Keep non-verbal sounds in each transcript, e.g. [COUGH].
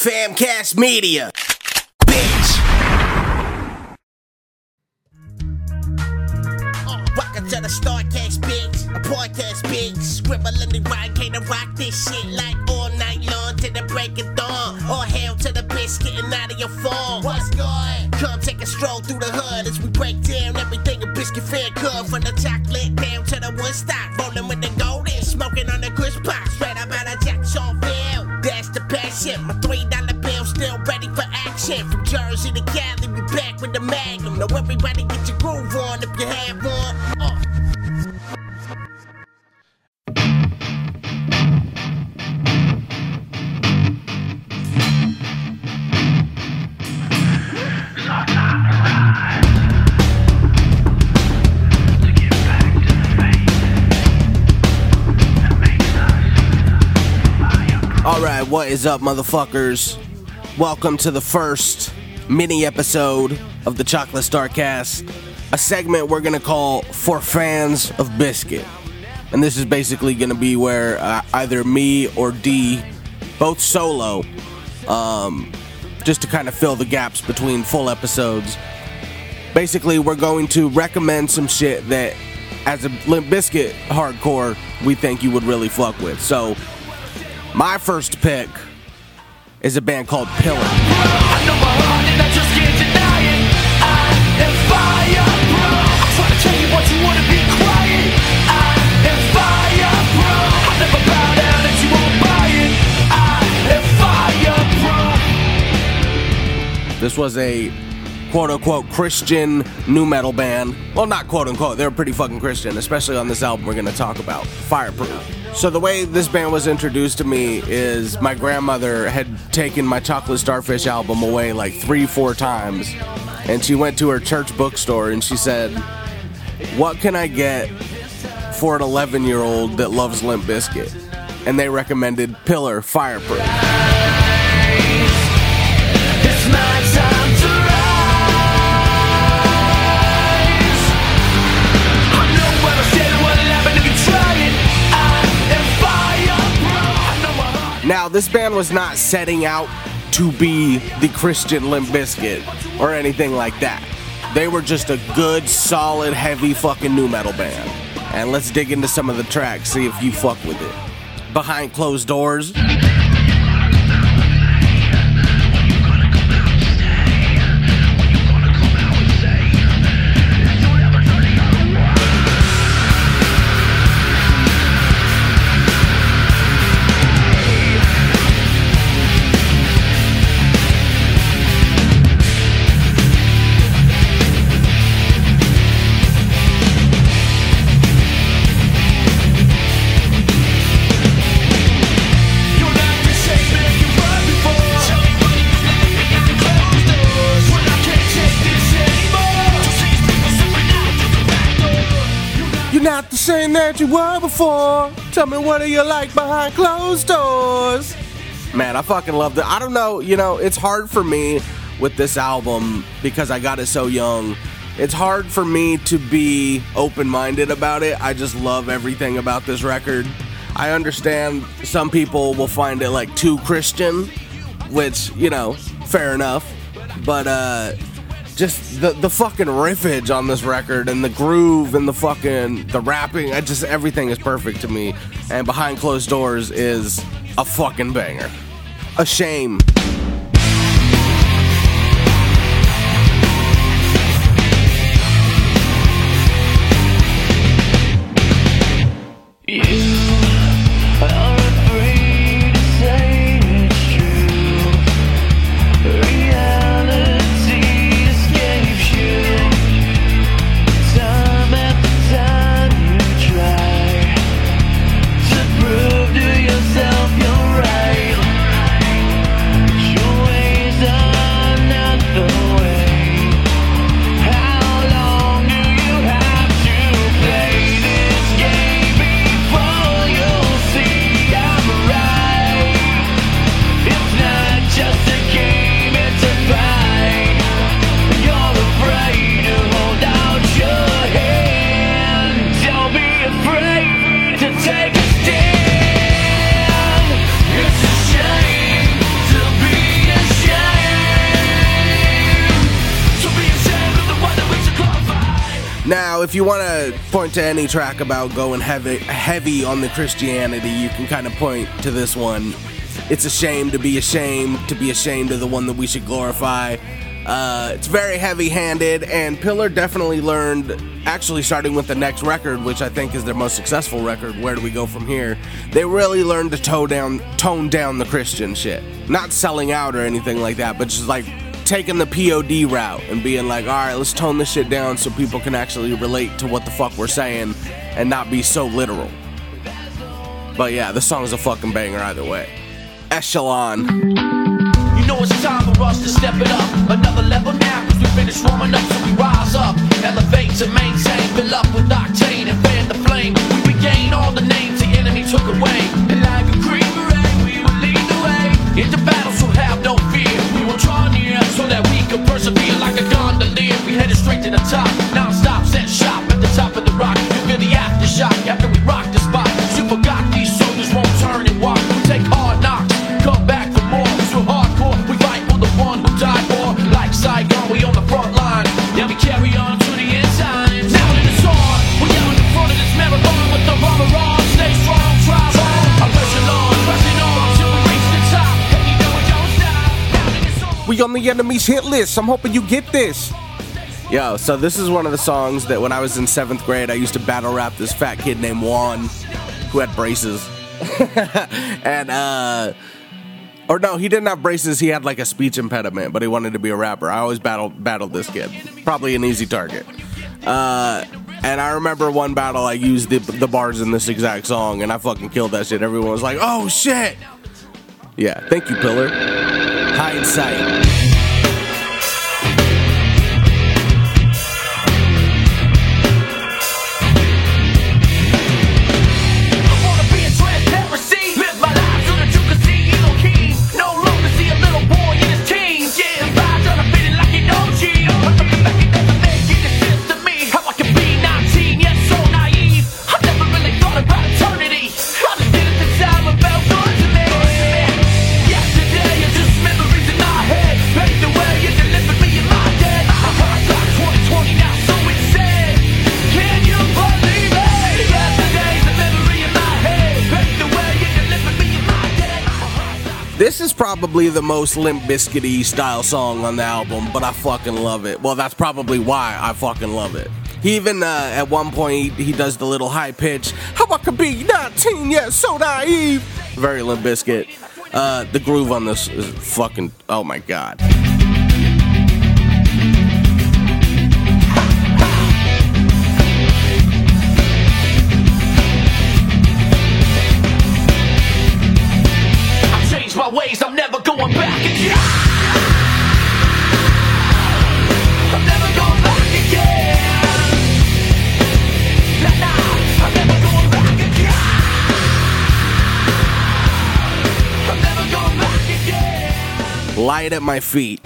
Famcast Media. Bitch. Uh, Welcome to the Starcast, bitch. A podcast, bitch. Scribbling and writing, can't rock this shit like all night long to the break of dawn. All hail to the bitch getting out of your phone. What's good? Come take a stroll through the hood as we break down everything a Bizkit fan could. From the chocolate down to the wood stock. Rolling with the golden, smoking on the crisp pop. Passion. My three dollar bill still ready for action. From Jersey to Cali, we back with the magnum. Now everybody get your groove on if you have one. Uh. All right, what is up, motherfuckers? Welcome to the first mini episode of the Chocolate Starcast, a segment we're gonna call "For Fans of Bizkit," and this is basically gonna be where uh, either me or D, both solo, um, just to kind of fill the gaps between full episodes. Basically, we're going to recommend some shit that, as a Limp Bizkit hardcore, we think you would really fuck with. So. My first pick is a band called Pillar. I know my heart and I just can't deny it. I am fire, bro. I try to tell you what you wanna be quiet. I am fire, bro. I never bow down and you won't buy it. I am fire, bro. This was a quote unquote Christian nu metal band. Well, not quote unquote, they're pretty fucking Christian, especially on this album we're gonna talk about, Fireproof. So, the way this band was introduced to me is my grandmother had taken my Chocolate Starfish album away like three, four times. And she went to her church bookstore and she said, What can I get for an 11 year old that loves Limp Bizkit? And they recommended Pillar Fireproof. Now, this band was not setting out to be the Christian Limp or anything like that. They were just a good, solid, heavy fucking nu metal band. And let's dig into some of the tracks, see if you fuck with it. Behind closed doors. You were before. Tell me what do you like behind closed doors? Man, I fucking loved it. I don't know, you know, it's hard for me with this album because I got it so young. It's hard for me to be open minded about it. I just love everything about this record. I understand some people will find it like too Christian, which, you know, fair enough. But, uh, just the the fucking riffage on this record and the groove and the fucking the rapping, I just everything is perfect to me. And behind closed doors is a fucking banger. A shame. Now, if you want to point to any track about going heavy, heavy on the Christianity, you can kind of point to this one. It's a shame to be ashamed, to be ashamed of the one that we should glorify. Uh, it's very heavy handed, and Pillar definitely learned, actually, starting with the next record, which I think is their most successful record, Where Do We Go From Here? They really learned to tone down, tone down the Christian shit. Not selling out or anything like that, but just like taking the POD route and being like, all right, let's tone this shit down so people can actually relate to what the fuck we're saying and not be so literal. But yeah, the song's a fucking banger either way. Echelon. Us to step it up. Another level now, cause we finished warming up, so we rise up. Elevate to maintain, fill up with octane and fan the flame. On the enemy's hit list. I'm hoping you get this. Yo, so this is one of the songs that when I was in seventh grade, I used to battle rap this fat kid named Juan, who had braces. [LAUGHS] and, uh, or no, he didn't have braces. He had like a speech impediment, but he wanted to be a rapper. I always battled battled this kid. Probably an easy target. Uh, and I remember one battle I used the, the bars in this exact song, and I fucking killed that shit. Everyone was like, "Oh shit!" Yeah, thank you, Pillar. Hindsight. Probably the most Limp Bizkit style song on the album, but I fucking love it. Well, that's probably why I fucking love it. He even, uh, at one point, he, does the little high pitch, How I could be 19, yeah, so naive. Very Limp Bizkit. Uh, the groove on this is fucking, oh my god. Light at my feet.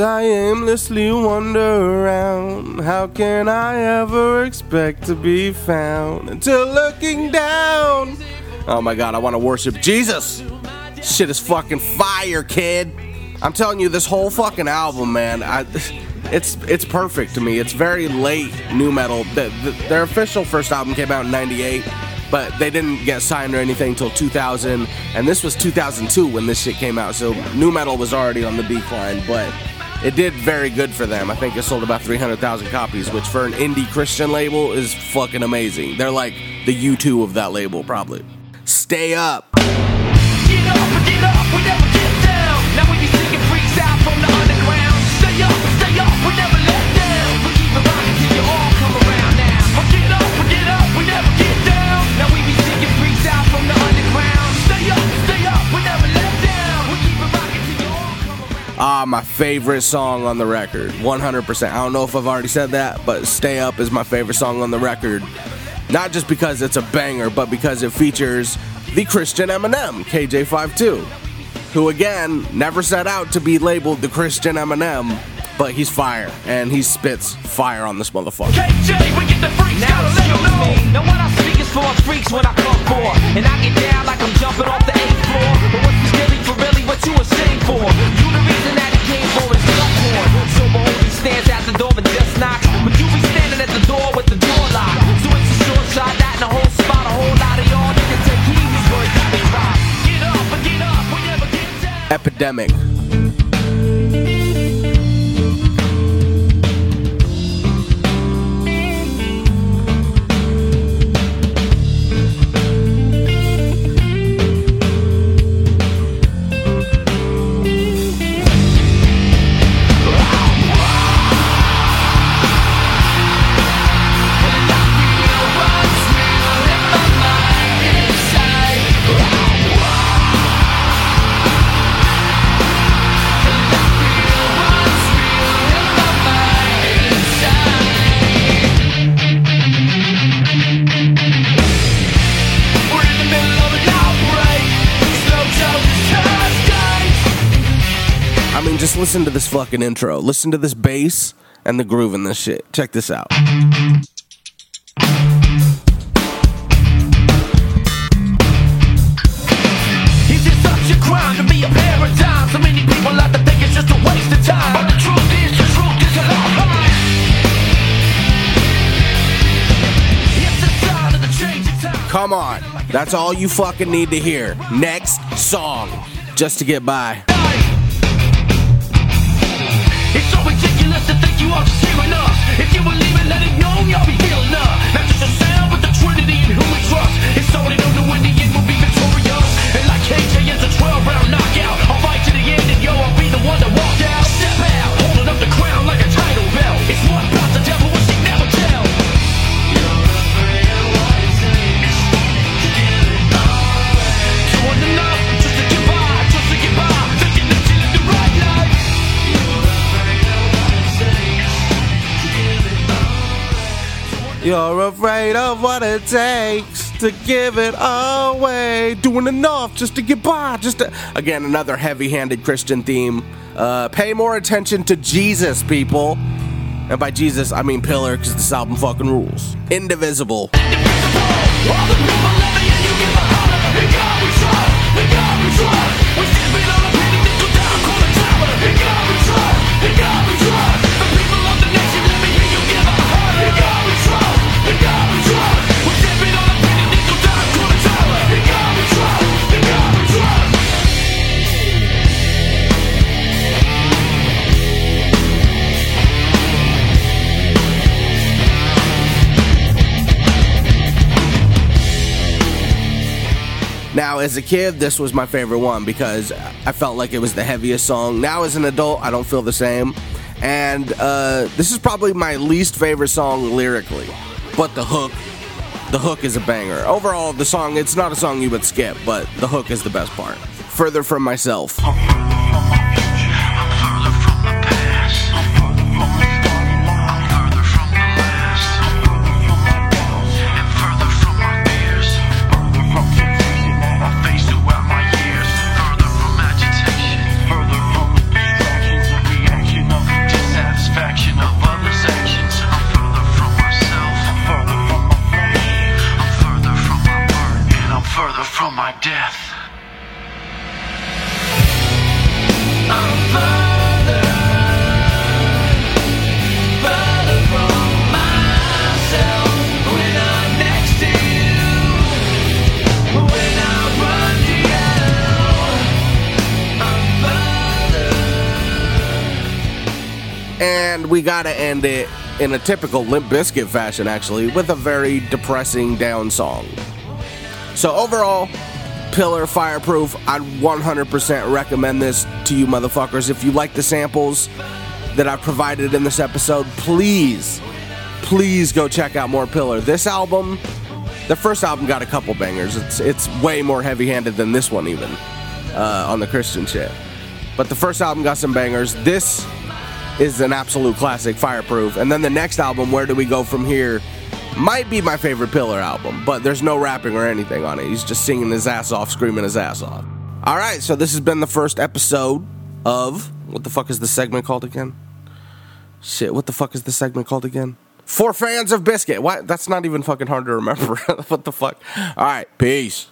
I aimlessly wander around, how can I ever expect to be found until looking down? Oh my god, I want to worship Jesus! Shit is fucking fire, kid! I'm telling you, this whole fucking album, man, I, it's it's perfect to me. It's very late nu metal. The, the, their official first album came out in '98, but they didn't get signed or anything until 2000, and this was 2002 when this shit came out. So nu metal was already on the decline, but it did very good for them. I think it sold about 300,000 copies, which for an indie Christian label is fucking amazing. They're like the U2 of that label, probably. Stay up. Ah, my favorite song on the record. 100%. I don't know if I've already said that, but Stay Up is my favorite song on the record. Not just because it's a banger, but because it features the Christian Eminem, KJ52, who again never set out to be labeled the Christian Eminem, but he's fire and he spits fire on this motherfucker. KJ, is for freaks when I come for. And I get down like I'm jumping off the eighth floor. But what's the really for really what you ashamed for? You the reason that he came for his gut porn. So stands at the door and just knocks. But you be standing at the door with the door locked. So it's a short shot, that in a whole spot, a whole lot of y'all niggas take heed. Get up get up, we never get down. Epidemic. Listen to this fucking intro. Listen to this bass and the groove in this shit. Check this out. Is it such a crime to be a paradigm? So many people like to think it's just a waste of time. But the truth is, the truth is a lot behind. It's a sign of the changing time. Come on. That's all you fucking need to hear. Next song. Just to get by. You're afraid of what it takes to give it away. Doing enough just to get by. Just to... Again, another heavy handed Christian theme. Uh, pay more attention to Jesus, people. And by Jesus, I mean Pillar, because this album fucking rules. Indivisible. All as a kid, this was my favorite one because I felt like it was the heaviest song. Now, as an adult, I don't feel the same. And uh, this is probably my least favorite song lyrically. But the hook, the hook is a banger. Overall, the song, it's not a song you would skip, but the hook is the best part. Further from myself. And we gotta end it in a typical Limp Bizkit fashion, actually, with a very depressing down song. So overall, Pillar Fireproof, I'd 100% recommend this to you motherfuckers. If you like the samples that I've provided in this episode, please, please go check out more Pillar. This album, the first album got a couple bangers. It's it's way more heavy-handed than this one even uh, on the Christian shit. But the first album got some bangers. This is an absolute classic, Fireproof. And then the next album, Where Do We Go From Here, might be my favorite Pillar album, but there's no rapping or anything on it. He's just singing his ass off, screaming his ass off. All right, so this has been the first episode of what the fuck is the segment called again? Shit, what the fuck is the segment called again? For fans of Bizkit. What? That's not even fucking hard to remember. [LAUGHS] what the fuck? All right, peace.